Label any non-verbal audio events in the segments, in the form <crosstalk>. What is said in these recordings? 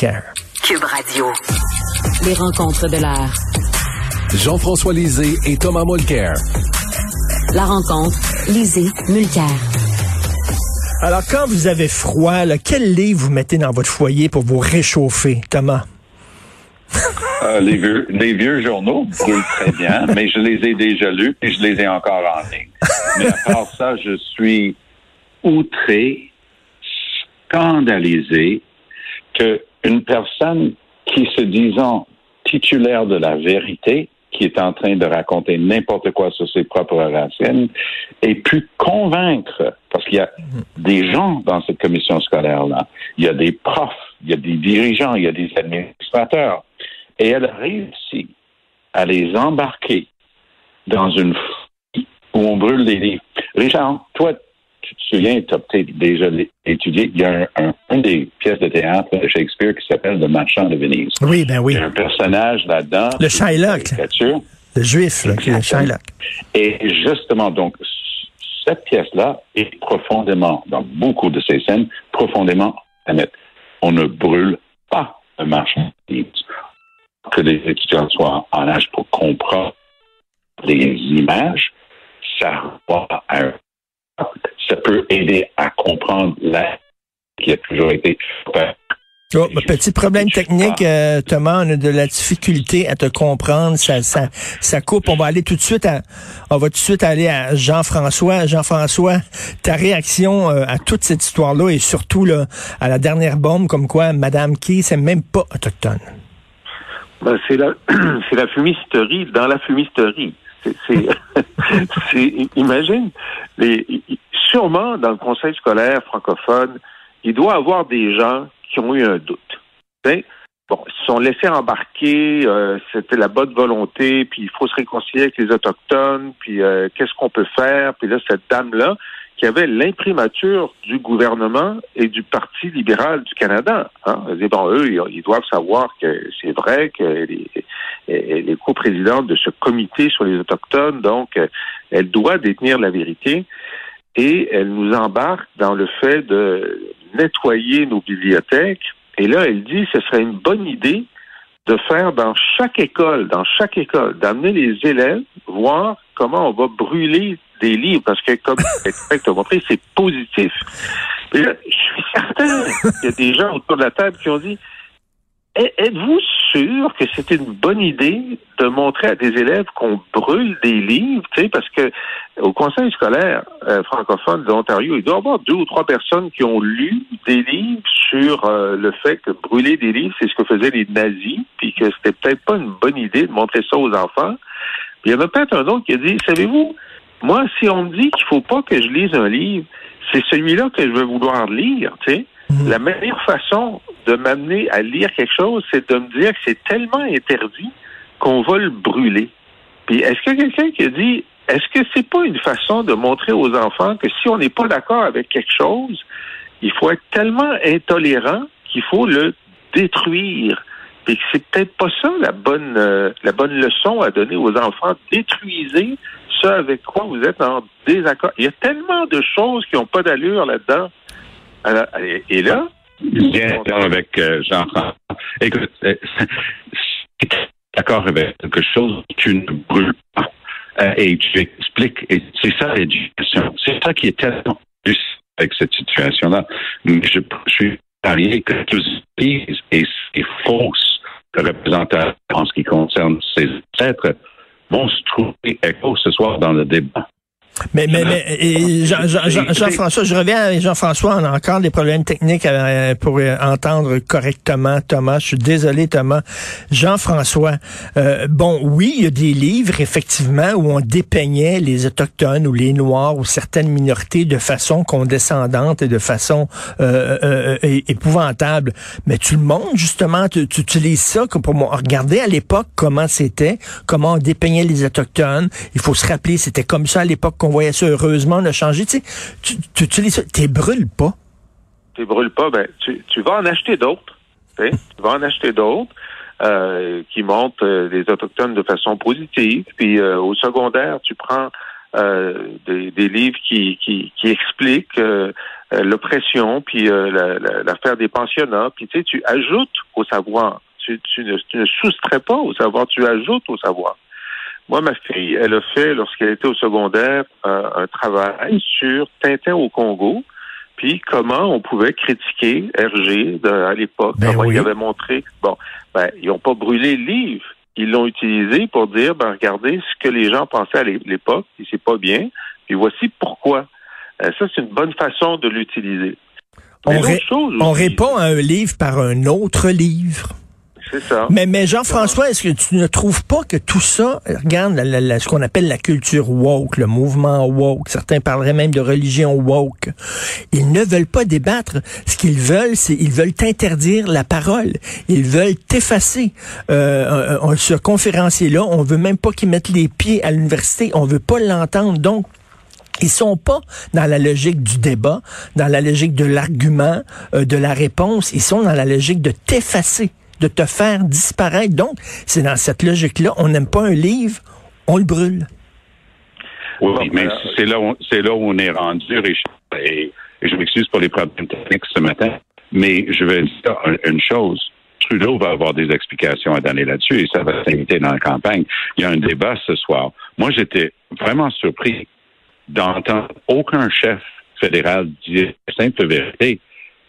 Cube Radio. Les rencontres de l'art. Jean-François Lisée et Thomas Mulcair. La rencontre, Lisée, Mulcair. Alors, quand vous avez froid, là, quel livre vous mettez dans votre foyer pour vous réchauffer, Thomas? <laughs> Euh, les, vieux, les vieux journaux brûlent très bien, <laughs> mais je les ai déjà lus et je les ai encore en ligne. Mais à part ça, je suis outré, scandalisé qu'une personne qui se disant titulaire de la vérité, qui est en train de raconter n'importe quoi sur ses propres racines, ait pu convaincre, parce qu'il y a des gens dans cette commission scolaire-là, il y a des profs, il y a des dirigeants, il y a des administrateurs, et elle a réussi à les embarquer dans une où on brûle des livres. Richard, toi, tu te souviens, tu as peut-être déjà étudié, il y a un, une des pièces de théâtre de Shakespeare qui s'appelle Le Marchand de Venise. Oui, ben oui. Il y a un personnage là-dedans. Le Shylock. Le juif, là, qui est Shylock. Et justement, donc, cette pièce-là est profondément, dans beaucoup de ces scènes, profondément honnête. On ne brûle pas le marchand de Venise que les étudiants soient en âge pour comprendre les images, ça ça peut aider à comprendre la qui a toujours été Oh, petit problème technique, euh, Thomas, on a de la difficulté à te comprendre. Ça, ça, ça coupe. On va aller tout de suite à, on va tout de suite aller à Jean-François. Jean-François, ta réaction euh, à toute cette histoire-là et surtout là, à la dernière bombe, comme quoi Madame Key, c'est même pas autochtone. Ben, c'est la, <clears throat> c'est la fumisterie dans la fumisterie. C'est, <laughs> imagine, les, sûrement dans le conseil scolaire francophone, il doit avoir des gens qui ont eu un doute. Bon, ils se sont laissés embarquer, euh, c'était la bonne volonté, puis il faut se réconcilier avec les autochtones, puis euh, qu'est-ce qu'on peut faire, puis là cette dame là qui avait l'imprimature du gouvernement et du Parti libéral du Canada. Hein? Bon, eux, ils doivent savoir que c'est vrai qu'elle est, elle est coprésidente de ce comité sur les Autochtones, donc elle doit détenir la vérité et elle nous embarque dans le fait de nettoyer nos bibliothèques. Et là, elle dit que ce serait une bonne idée de faire dans chaque école, dans chaque école, d'amener les élèves voir comment on va brûler des livres, parce que comme <laughs> tu as montré, c'est positif. je suis certain qu'il y a des gens autour de la table qui ont dit Êtes-vous sûr que c'est une bonne idée de montrer à des élèves qu'on brûle des livres, tu sais, parce que au conseil scolaire euh, francophone de l'Ontario, il doit y avoir deux ou trois personnes qui ont lu des livres sur euh, le fait que brûler des livres, c'est ce que faisaient les nazis, puis que c'était peut-être pas une bonne idée de montrer ça aux enfants. Puis il y en a peut-être un autre qui a dit, savez-vous, moi, si on me dit qu'il faut pas que je lise un livre, c'est celui-là que je veux vouloir lire, tu sais. Mhm. La meilleure façon de m'amener à lire quelque chose, c'est de me dire que c'est tellement interdit qu'on va le brûler. Puis est-ce qu'il y a quelqu'un qui a dit est-ce que c'est pas une façon de montrer aux enfants que si on n'est pas d'accord avec quelque chose, il faut être tellement intolérant qu'il faut le détruire? Et que c'est peut-être pas ça la bonne euh, la bonne leçon à donner aux enfants. Détruisez ce avec quoi vous êtes en désaccord. Il y a tellement de choses qui n'ont pas d'allure là-dedans. et là, Bien avec euh, Jean-François. Écoute, euh, <laughs> d'accord avec quelque chose tu ne brûles pas. Euh, et tu expliques, et c'est ça l'éducation. C'est ça qui est tellement plus avec cette situation-là. Mais je, suis parié que tous et ces fausses représentations en ce qui concerne ces êtres vont se trouver écho ce soir dans le débat. Mais, mais, mais Jean-François, je reviens à Jean-François, on a encore des problèmes techniques euh, pour euh, entendre correctement Thomas. Je suis désolé, Thomas. Jean-François, euh, bon, oui, il y a des livres, effectivement, où on dépeignait les Autochtones ou les Noirs ou certaines minorités de façon condescendante et de façon épouvantable. Mais tu le montres, justement, tu, tu utilises ça pour regarder à l'époque comment c'était, comment on dépeignait les Autochtones. Il faut se rappeler, c'était comme ça à l'époque qu'on voyait ça. Heureusement, on a changé. Tu, sais, tu, utilises ça. Tu brûles pas. Tu brûles pas. Ben, tu, tu vas en acheter d'autres. Tu, <laughs> vas en acheter d'autres. Euh, qui montrent euh, les autochtones de façon positive. Puis euh, au secondaire, tu prends euh, des, livres qui, qui, qui expliquent euh, euh, l'oppression, puis l'affaire des pensionnats, puis tu sais, tu ajoutes au savoir. Tu, tu, ne, tu ne soustrais pas au savoir, tu ajoutes au savoir. Moi, ma fille, elle a fait, lorsqu'elle était au secondaire, un travail sur Tintin au Congo, puis comment on pouvait critiquer Hergé à l'époque, ben comment il avait montré. Bon, ben, ils n'ont pas brûlé le livre ils l'ont utilisé pour dire, ben, regardez ce que les gens pensaient à l'époque, et c'est pas bien, puis voici pourquoi. Euh, ça, c'est une bonne façon de l'utiliser. On, répond à un livre par un autre livre. Mais, mais Jean-François, est-ce que tu ne trouves pas que tout ça, regarde ce qu'on appelle la culture woke, le mouvement woke, certains parleraient même de religion woke, ils ne veulent pas débattre. Ce qu'ils veulent, c'est ils veulent t'interdire la parole. Ils veulent t'effacer. Euh, ce conférencier-là, on veut même pas qu'il mette les pieds à l'université. On veut pas l'entendre. Donc, ils sont pas dans la logique du débat, dans la logique de l'argument, euh, de la réponse. Ils sont dans la logique de t'effacer de te faire disparaître. Donc, c'est dans cette logique-là. On n'aime pas un livre, on le brûle. Oui, mais c'est là, où, c'est là où on est rendu, Et, je m'excuse pour les problèmes techniques ce matin, mais je vais dire une chose. Trudeau va avoir des explications à donner là-dessus et ça va s'inviter dans la campagne. Il y a un débat ce soir. Moi, j'étais vraiment surpris d'entendre aucun chef fédéral dire la simple vérité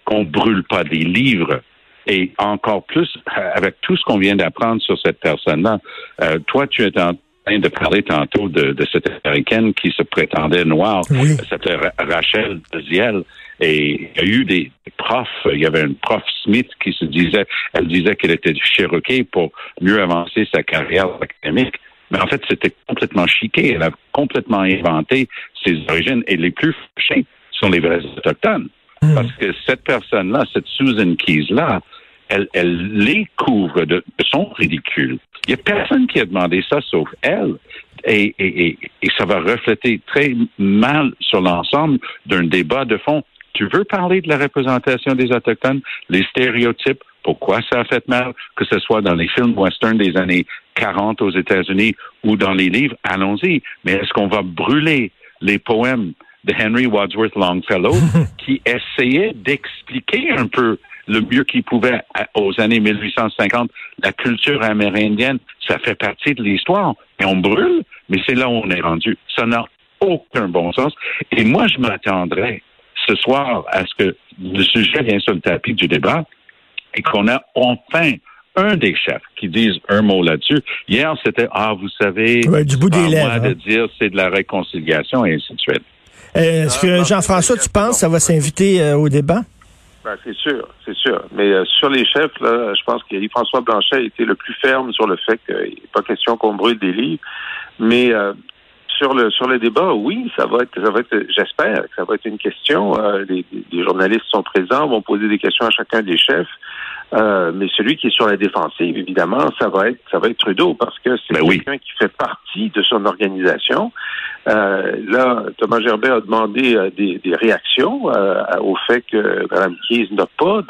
qu'on brûle pas des livres et encore plus, euh, avec tout ce qu'on vient d'apprendre sur cette personne-là, euh, toi, tu es en train de parler tantôt de, de cette américaine qui se prétendait noire. Oui. C'était Rachel Ziel. Et il y a eu des profs, il y avait une prof Smith qui se disait, elle disait qu'elle était du Cherokee pour mieux avancer sa carrière académique. Mais en fait, c'était complètement chiqué. Elle a complètement inventé ses origines. Et les plus fâchés sont les vrais autochtones. Parce que cette personne-là, cette Susan Keys-là, elle, elle les couvre de, son ridicule. Il n'y a personne qui a demandé ça sauf elle. Et, et, et, ça va refléter très mal sur l'ensemble d'un débat de fond. Tu veux parler de la représentation des Autochtones, les stéréotypes, pourquoi ça a fait mal, que ce soit dans les films western des années 40 aux États-Unis ou dans les livres, allons-y. Mais est-ce qu'on va brûler les poèmes de Henry Wadsworth Longfellow <laughs> qui essayait d'expliquer un peu le mieux qu'il pouvait aux années 1850 la culture amérindienne. Ça fait partie de l'histoire. Et on brûle, mais c'est là où on est rendu. Ça n'a aucun bon sens. Et moi, je m'attendrais ce soir à ce que le sujet vienne sur le tapis du débat et qu'on a enfin un des chefs qui dise un mot là-dessus. Hier, c'était ah, vous savez, du bout des lèvres, de hein. dire c'est de la réconciliation et ainsi de suite. Euh, est-ce que Jean-François, tu penses, ça va s'inviter euh, au débat? Ben, c'est sûr, c'est sûr. Mais euh, sur les chefs, là, je pense que François Blanchet a été le plus ferme sur le fait qu'il n'est pas question qu'on brûle des livres. Mais sur le sur le débat, oui, ça va être, ça va être, j'espère que ça va être une question. les, les, journalistes sont présents, vont poser des questions à chacun des chefs. Euh, mais celui qui est sur la défensive, évidemment, ça va être ça va être Trudeau parce que c'est ben quelqu'un qui fait partie de son organisation. Euh, là, Thomas Gerbet a demandé euh, des, des, réactions euh, au fait que Mme Keys n'a pas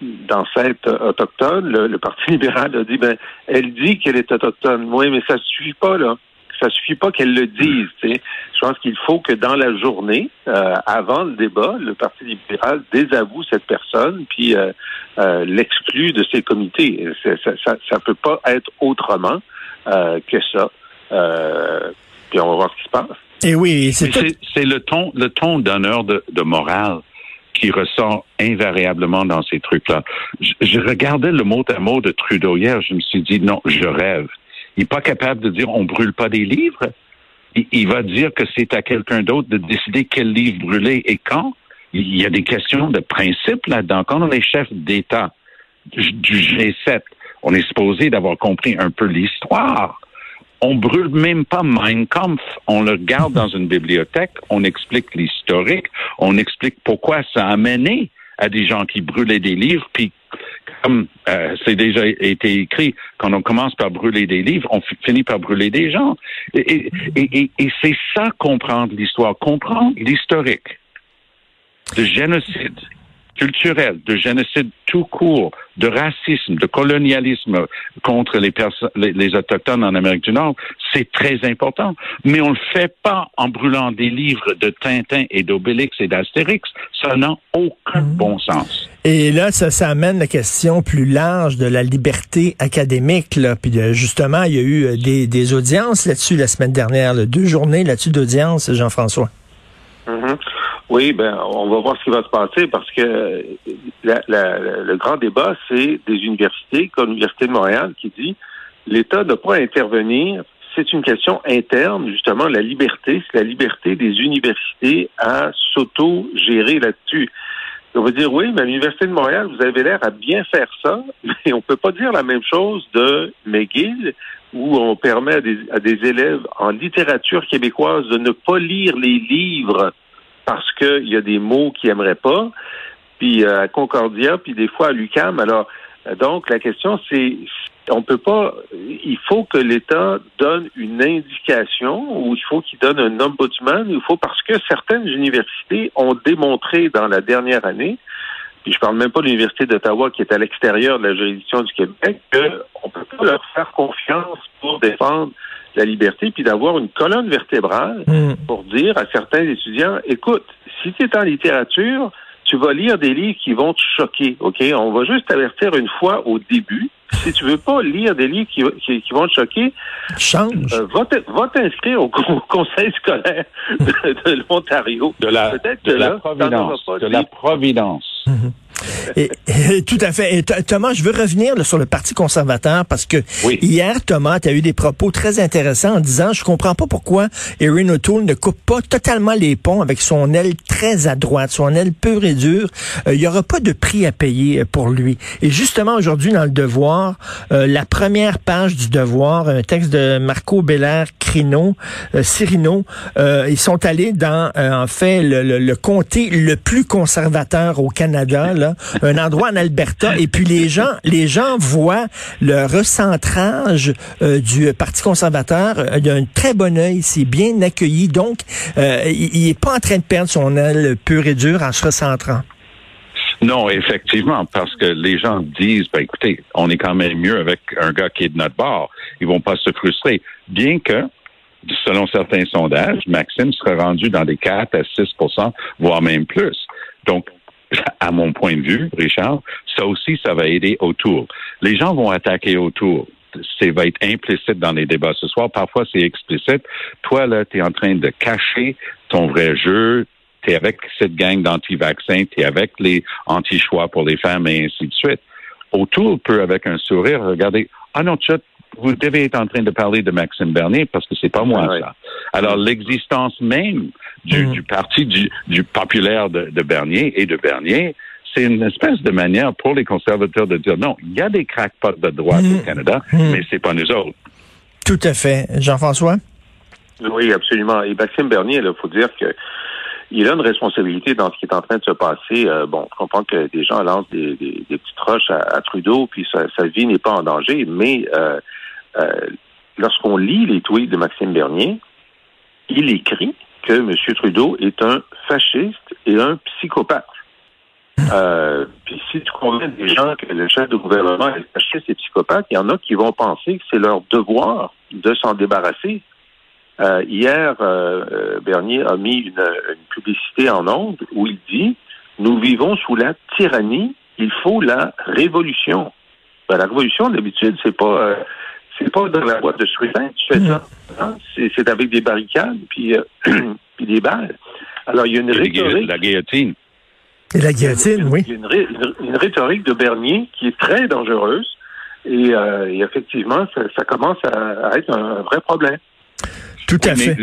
d'ancêtre autochtone. Le, le, Parti <laughs> libéral a dit ben elle dit qu'elle est autochtone. Oui, mais ça suffit pas là ça suffit pas qu'elle le dise. Je pense qu'il faut que dans la journée, euh, avant le débat, le Parti libéral désavoue cette personne puis euh, euh, l'exclut de ses comités. Ça, ça, peut pas être autrement que ça. puis on va voir ce qui se passe. Et eh oui, c'est le ton, le ton d'honneur de, morale qui ressort invariablement dans ces trucs-là. Je, je, regardais le mot à mot de Trudeau hier, je me suis dit non, je rêve. Il n'est pas capable de dire on brûle pas des livres. Il, va dire que c'est à quelqu'un d'autre de décider quel livre brûler et quand. Il y a des questions de principe là-dedans. Quand on est chef d'État du G7, on est supposé d'avoir compris un peu l'histoire. On brûle même pas Mein Kampf. On le garde dans une bibliothèque. On explique l'historique. On explique pourquoi ça a mené à des gens qui brûlaient des livres, puis comme euh, c'est déjà été écrit, quand on commence par brûler des livres, on finit par brûler des gens. Et, c'est ça comprendre l'histoire, comprendre l'historique. Le génocide culturel, de génocide tout court, de racisme, de colonialisme contre les, les, les, Autochtones en Amérique du Nord, c'est très important. Mais on ne le fait pas en brûlant des livres de Tintin et d'Obélix et d'Astérix. Ça n'a aucun mhm. bon sens. Et là, ça, ça amène la question plus large de la liberté académique. Là. Puis justement, il y a eu euh, des, des audiences là-dessus la semaine dernière, deux journées là-dessus d'audience, Jean-François. Mhm. Oui, ben, on va voir ce qui va se passer parce que le grand débat, c'est des universités, comme l'Université de Montréal, qui dit l'État ne pas intervenir. C'est une question interne, justement, la liberté, c'est la liberté des universités à s'auto-gérer là-dessus. On va dire, oui, mais l'Université de Montréal, vous avez l'air à bien faire ça, <laughs> mais on peut pas dire la même chose de McGill, où on permet à des, à des élèves en littérature québécoise de ne pas lire les livres parce qu'il y a des mots qu'ils n'aimeraient pas, puis euh, à Concordia, puis des fois à l'UCAM. Alors, euh, donc, la question, c'est on peut pas. Il faut que l'État donne une indication ou il faut qu'il donne un ombudsman. Il faut parce que certaines universités ont démontré dans la dernière année, puis je parle même pas de l'université d'Ottawa qui est à l'extérieur de la juridiction du Québec, qu'on peut pas leur faire confiance pour défendre la liberté, puis d'avoir une colonne vertébrale hmm. pour dire à certains étudiants, écoute, si tu es en littérature, tu vas lire des livres qui vont te choquer, OK? On va juste t'avertir une fois au début. Si tu veux pas lire des livres qui, vont te choquer, change. Euh, va t'inscrire au, conseil scolaire de, l'Ontario. De la, de, la providence. De la providence. Mhm. Et, tout à fait. Et Thomas, je veux revenir sur le Parti conservateur parce que hier, Thomas, tu as eu des propos très intéressants en disant, je comprends pas pourquoi Erin O'Toole ne coupe pas totalement les ponts avec son aile très à droite, son aile pure et dure. Euh, il y aura pas de prix à payer pour lui. Et justement, aujourd'hui, dans le Devoir, euh, la première page du Devoir, un texte de Marco Belair Crino, euh, Cirino, ils sont allés dans, en fait, le, le, le comté le plus conservateur au Canada, là, un endroit en Alberta, et puis les gens, voient le recentrage euh, du Parti conservateur euh, d'un très bon œil, c'est bien accueilli, donc euh, il n'est pas en train de perdre son aile pure et dure en se recentrant. Non, effectivement, parce que les gens disent, ben, écoutez, on est quand même mieux avec un gars qui est de notre bord. Ils vont pas se frustrer. Bien que, selon certains sondages, Maxime serait rendu dans des 4 à 6% voire même plus. Donc, à mon point de vue, Richard, ça aussi, ça va aider autour. Les gens vont attaquer autour. Ça va être implicite dans les débats ce soir. Parfois, c'est explicite. Toi, là, tu es en train de cacher ton vrai jeu. Tu es avec cette gang d'anti-vaccins, tu es avec les anti-choix pour les femmes et ainsi de suite. Autour peut, avec un sourire, regarder, ah non, tu vous devez être en train de parler de Maxime Bernier parce que c'est pas moi ah ça. Alors l'existence même du, mm. parti du, populaire de, Bernier et de Bernier, c'est une espèce de manière pour les conservateurs de dire non, il y a des crackpots de droite au mm. Canada, mm. mais c'est pas nous autres. Tout à fait. Jean-François? Oui, absolument. Et Maxime Bernier, il faut dire que il a une responsabilité dans ce qui est en train de se passer. Euh, bon, je comprends que des gens lancent des, petites roches à, Trudeau, puis sa, vie n'est pas en danger, mais euh, euh, lorsqu'on lit les tweets de Maxime Bernier, il écrit que M. Trudeau est un fasciste et un psychopathe. Euh, puis si tu convaincs des gens que le chef de gouvernement est fasciste et psychopathe, il y en a qui vont penser que c'est leur devoir de s'en débarrasser. Euh, hier, Bernier a mis une, publicité en ondes où il dit Nous vivons sous la tyrannie, il faut la révolution. Ben, la révolution, d'habitude, c'est pas c'est pas dans la boîte de scrutin, tu fais ça. Hein? C'est avec des barricades puis, euh, <clears throat> puis des balles. Alors, il y a une rhétorique. La guillotine. Et la guillotine, oui. Il y a une, rhétorique de Bernier qui est très dangereuse. Et, euh, effectivement, ça, commence à, être un vrai problème. Tout à fait.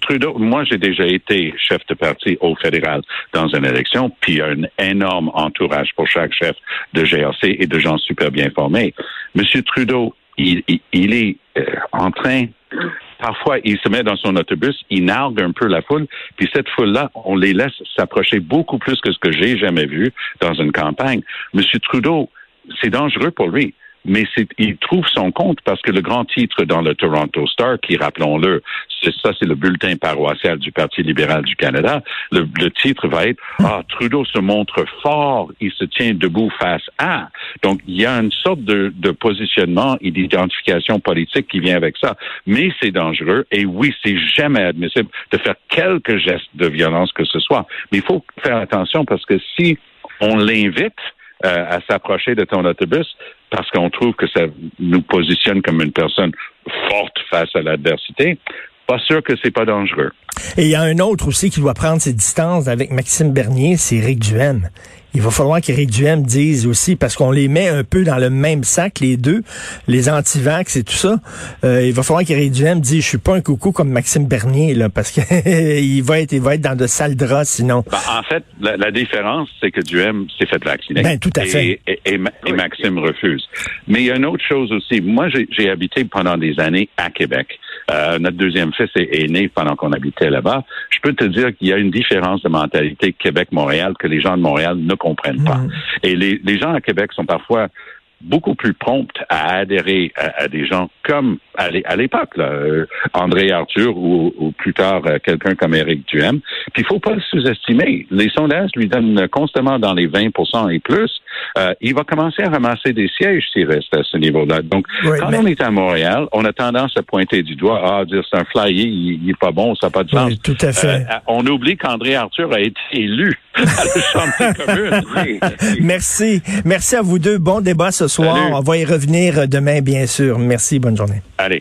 Trudeau, moi, j'ai déjà été chef de parti au fédéral dans une élection, puis il y a un énorme entourage pour chaque chef de GRC et de gens super bien formés. Monsieur Trudeau, il, est euh, en train parfois, il se met dans son autobus, il nargue un peu la foule, puis cette foule-là, on les laisse s'approcher beaucoup plus que ce que j'ai jamais vu dans une campagne. Monsieur Trudeau, c'est dangereux pour lui. Mais il trouve son compte parce que le grand titre dans le Toronto Star, qui, rappelons-le, ça, c'est le bulletin paroissial du Parti libéral du Canada, le, titre va être Ah, Trudeau se montre fort, il se tient debout face à. Donc, il y a une sorte de, de positionnement et d'identification politique qui vient avec ça. Mais c'est dangereux et oui, c'est jamais admissible de faire quelques gestes de violence que ce soit. Mais il faut faire attention parce que si on l'invite, euh, à s'approcher de ton autobus parce qu'on trouve que ça nous positionne comme une personne forte face à l'adversité. Pas sûr que c'est pas dangereux. Et il y a un autre aussi qui doit prendre ses distances avec Maxime Bernier, c'est Éric Duhem il va falloir qu'Éric Duhem dise aussi, parce qu'on les met un peu dans le même sac, les deux, les anti-vax et tout ça. Euh, il va falloir qu'Éric Duhem dise, je suis pas un coucou comme Maxime Bernier, là, parce qu'il <laughs> va être, il va être dans de sales draps sinon. Ben, en fait, la, différence, c'est que Duhem s'est fait vacciner. Ben, tout à fait. Et, Maxime refuse. Mais il y a une autre chose aussi. Moi, j'ai habité pendant des années à Québec. Euh, notre deuxième fils est, né pendant qu'on habitait là-bas. Je peux te dire qu'il y a une différence de mentalité Québec-Montréal que les gens de Montréal ne comprennent pas. Mm. Et les, les gens à Québec sont parfois beaucoup plus prompte à adhérer à, des gens comme à l'époque, euh, André Arthur ou, ou plus tard euh, quelqu'un comme Éric Duhem. Puis il faut pas le sous-estimer. Les sondages lui donnent constamment dans les 20% et plus. Euh, il va commencer à ramasser des sièges s'il reste à ce niveau-là. Donc, quand on est à Montréal, on a tendance à pointer du doigt, ah, dire c'est un flyer, il, il, est pas bon, ça n'a pas de sens. tout à fait. on oublie qu'André Arthur a été élu <laughs> à la Chambre des communes. <laughs> Merci. Merci à vous deux. Bon débat ce soir. On va y revenir demain, bien sûr. Merci. Bonne journée. Allez.